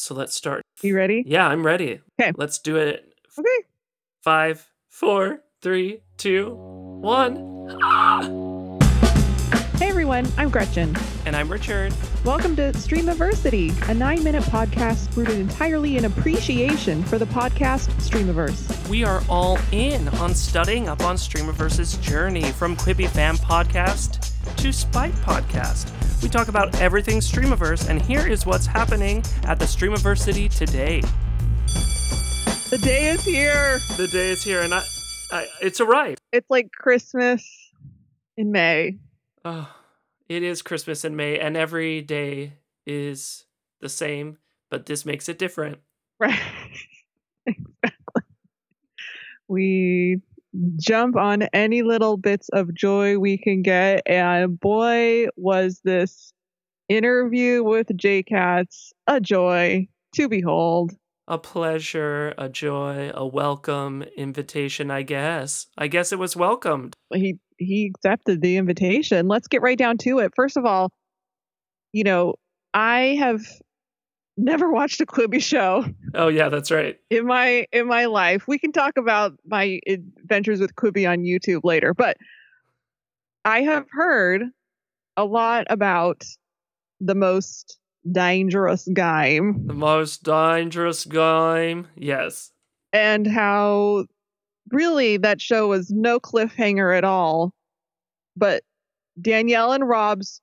so let's start. You ready? Yeah, I'm ready. Okay. Let's do it. Okay. Five, four, three, two, one. Hey everyone, I'm Gretchen. And I'm Richard. Welcome to Streamiversity, a nine minute podcast rooted entirely in appreciation for the podcast Streamiverse. We are all in on studying up on Streamiverse's journey from Quibi Fan Podcast to Spite Podcast. We talk about everything Streamiverse, and here is what's happening at the Streamiversity today. The day is here. The day is here, and I, I it's arrived. It's like Christmas in May. Oh, it is Christmas in May, and every day is the same, but this makes it different. Right. exactly. We jump on any little bits of joy we can get. And boy, was this interview with J Cats a joy to behold. A pleasure, a joy, a welcome invitation, I guess. I guess it was welcomed. He he accepted the invitation. Let's get right down to it. First of all, you know, I have never watched a Quibi show Oh yeah, that's right. in my in my life. We can talk about my adventures with Quibi on YouTube later, but I have heard a lot about the most dangerous game The most dangerous game. Yes. and how really that show was no cliffhanger at all. But Danielle and Rob's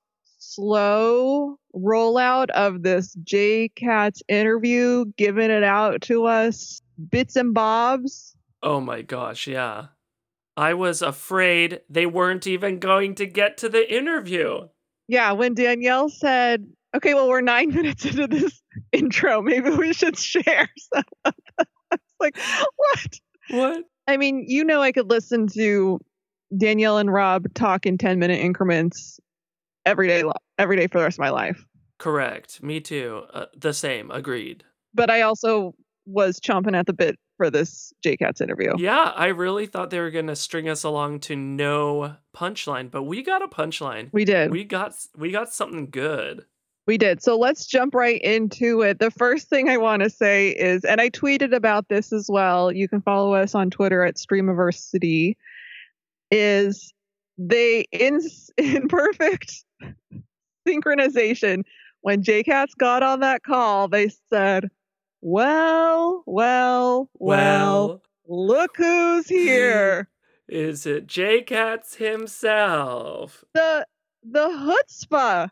slow rollout of this J Cats interview, giving it out to us bits and bobs. Oh my gosh, yeah. I was afraid they weren't even going to get to the interview. Yeah, when Danielle said, okay, well, we're nine minutes into this intro, maybe we should share some of them. I was like, what? What? I mean, you know, I could listen to Danielle and Rob talk in 10 minute increments every day, every day for the rest of my life. Correct. Me too. Uh, the same. Agreed. But I also was chomping at the bit for this JCats interview. Yeah, I really thought they were going to string us along to no punchline, but we got a punchline. We did. We got we got something good. We did. So let's jump right into it. The first thing I want to say is, and I tweeted about this as well. You can follow us on Twitter at Streamiversity. Is they in in perfect synchronization when JCats got on that call, they said, "Well, well, well, look who's here." Is it J Cats himself? the the chutzpah.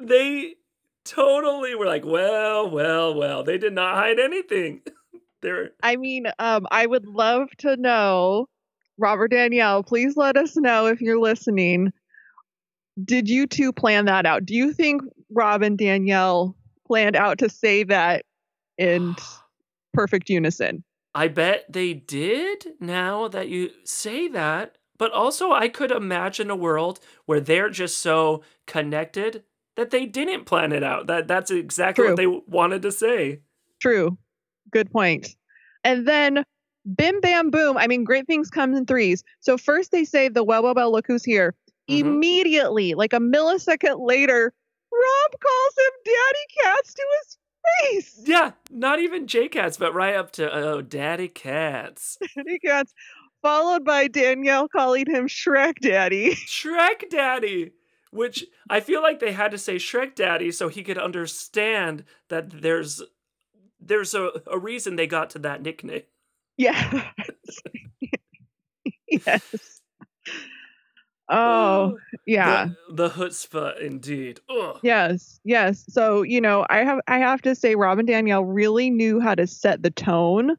They totally were like, well, well, well. They did not hide anything. They're I mean, um, I would love to know, Robert Danielle, please let us know if you're listening. Did you two plan that out? Do you think Rob and Danielle planned out to say that in perfect unison? I bet they did now that you say that. But also, I could imagine a world where they're just so connected that they didn't plan it out. That that's exactly what they wanted to say. True. Good point. And then bim bam boom. I mean, great things come in threes. So first they say the well well well look who's here. Mhm. Immediately, like a millisecond later, Rob calls him Daddy Cats to his face. Yeah, not even J Cats, but right up to oh, Daddy Cats, Daddy Cats, followed by Danielle calling him Shrek Daddy. Shrek Daddy. Which I feel like they had to say Shrek Daddy so he could understand that there's there's a, a reason they got to that nickname. Yes. yes. Oh. oh, yeah. The, the chutzpah, indeed. Ugh. Yes, yes. So, you know, I have I have to say Rob and Danielle really knew how to set the tone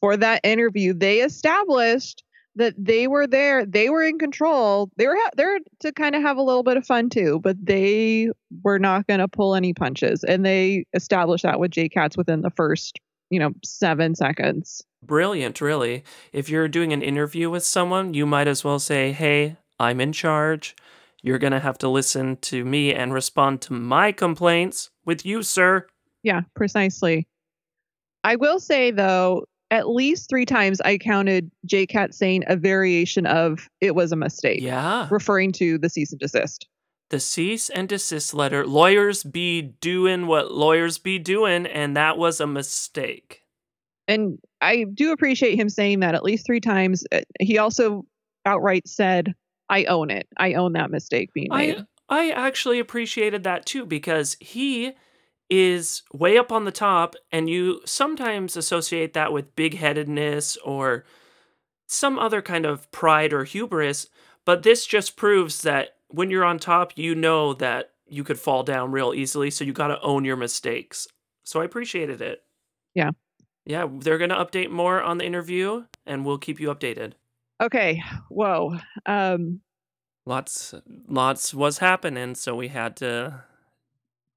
for that interview. They established that they were there, they were in control. They were ha- there to kind of have a little bit of fun too, but they were not going to pull any punches and they established that with J Cats within the first, you know, 7 seconds. Brilliant, really. If you're doing an interview with someone, you might as well say, hey, I'm in charge. You're going to have to listen to me and respond to my complaints with you, sir. Yeah, precisely. I will say though, at least three times I counted JCat saying a variation of "it was a mistake," Yeah. referring to the cease and desist. The cease and desist letter. Lawyers be doing what lawyers be doing, and that was a mistake. And I do appreciate him saying that at least three times. Uh, He also outright said, I own it. I own that mistake being made. I I actually appreciated that too because he is way up on the top and you sometimes associate that with big-headedness or some other kind of pride or hubris, but this just proves that when you're on top, you know that you could fall down real easily, so you got to own your mistakes. So I appreciated it. Yeah. Yeah, they're going to update more on the interview and we'll keep you updated. Okay. Whoa. Um, lots lots was happening so we had to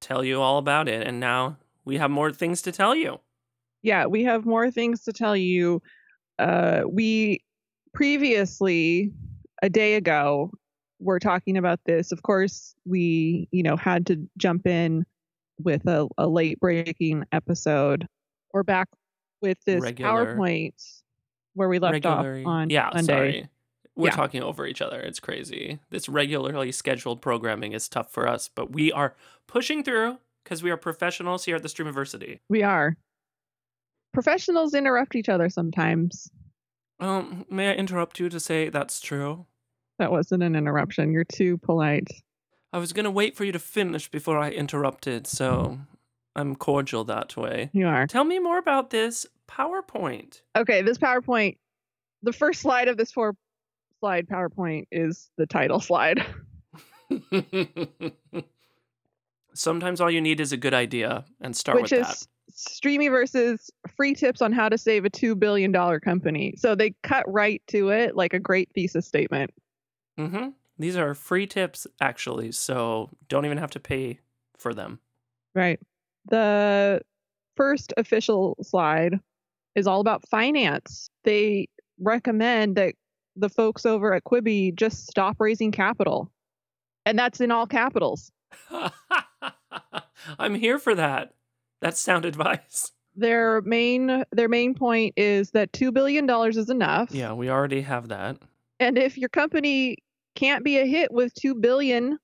tell you all about it and now we have more things to tell you yeah, we have more things to tell you. Uh, we previously, a day ago, were talking about this. Of course, we, you know, had to jump in with a, a late breaking episode. We're back with this Regular- PowerPoint where we left regularly off on yeah Monday. sorry we're Yeah. talking over each other it's crazy this regularly scheduled programming is tough for us but we are pushing through because we are professionals here at the streamiversity We are. Professionals interrupt each other sometimes. um may i interrupt you to say that's true That wasn't an interruption. You're too polite. i was gonna wait for you to finish before i interrupted so i'm cordial that way You are. tell me more about this powerpoint Okay, this PowerPoint, the first slide of this four slide PowerPoint is the title slide. Sometimes all you need is a good idea and start which with is that. Streamiverse's free tips on how to save a $2 billion company. So they cut right to it like a great thesis statement. Hmm These are free tips, actually, so don't even have to pay for them. Right. The first official slide is all about finance. They recommend that the folks over at Quibi just stop raising capital. And that's in all capitals. I'm here for that. That's sound advice. Their main their main point is that 2 billion dollars is enough. Yeah, we already have that. And if your company can't be a hit with 2 billion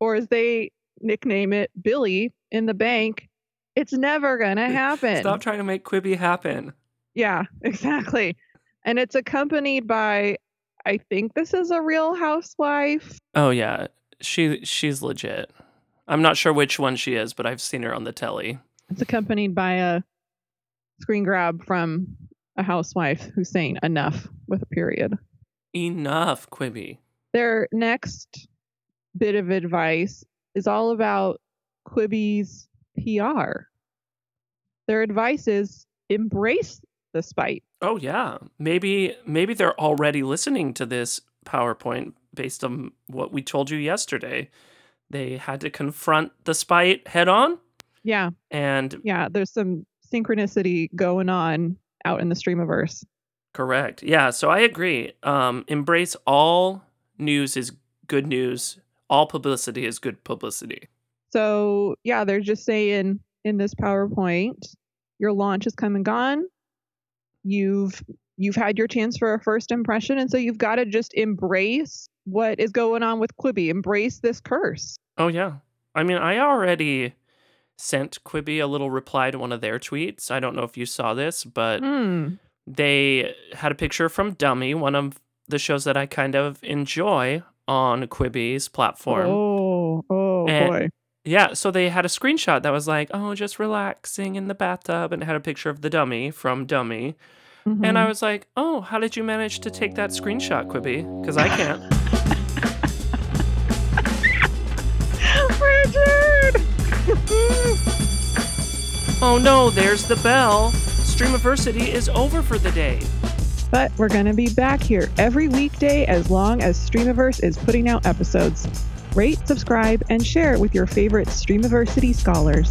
or as they nickname it Billy in the bank, it's never going to happen. Stop trying to make Quibi happen. Yeah, exactly. And it's accompanied by I think this is a real housewife. Oh yeah, she she's legit. I'm not sure which one she is, but I've seen her on the telly. It's accompanied by a screen grab from a housewife who's saying enough with a period. Enough, Quibi. Their next bit of advice is all about Quibi's PR. Their advice is embrace the spite. Oh yeah, maybe maybe they're already listening to this PowerPoint based on what we told you yesterday. They had to confront the spite head on, Yeah, and yeah, there's some synchronicity going on out in the stream of streamiverse. correct. Yeah, so I agree. Um, embrace all news is good news. All publicity is good publicity. So yeah, they're just saying in this PowerPoint, your launch has come and gone. You've you've had your chance for a first impression, and so you've got to just embrace what is going on with Quibi. Embrace this curse. Oh yeah. I mean, I already sent Quibi a little reply to one of their tweets. I don't know if you saw this, but Hmm. they had a picture from Dummy, one of the shows that I kind of enjoy on Quibi's platform. Oh, oh And- boy. Yeah, so they had a screenshot that was like, "Oh, just relaxing in the bathtub," and it had a picture of the dummy from Dummy. And I Mhm. was like, "Oh, how did you manage to take that screenshot, Quibi? Because I can't." Richard. oh no, there's the bell. Streamiversity is over for the day. But we're gonna be back here every weekday as long as Streamiverse is putting out episodes. Rate, subscribe, and share it with your favorite Streamiversity scholars.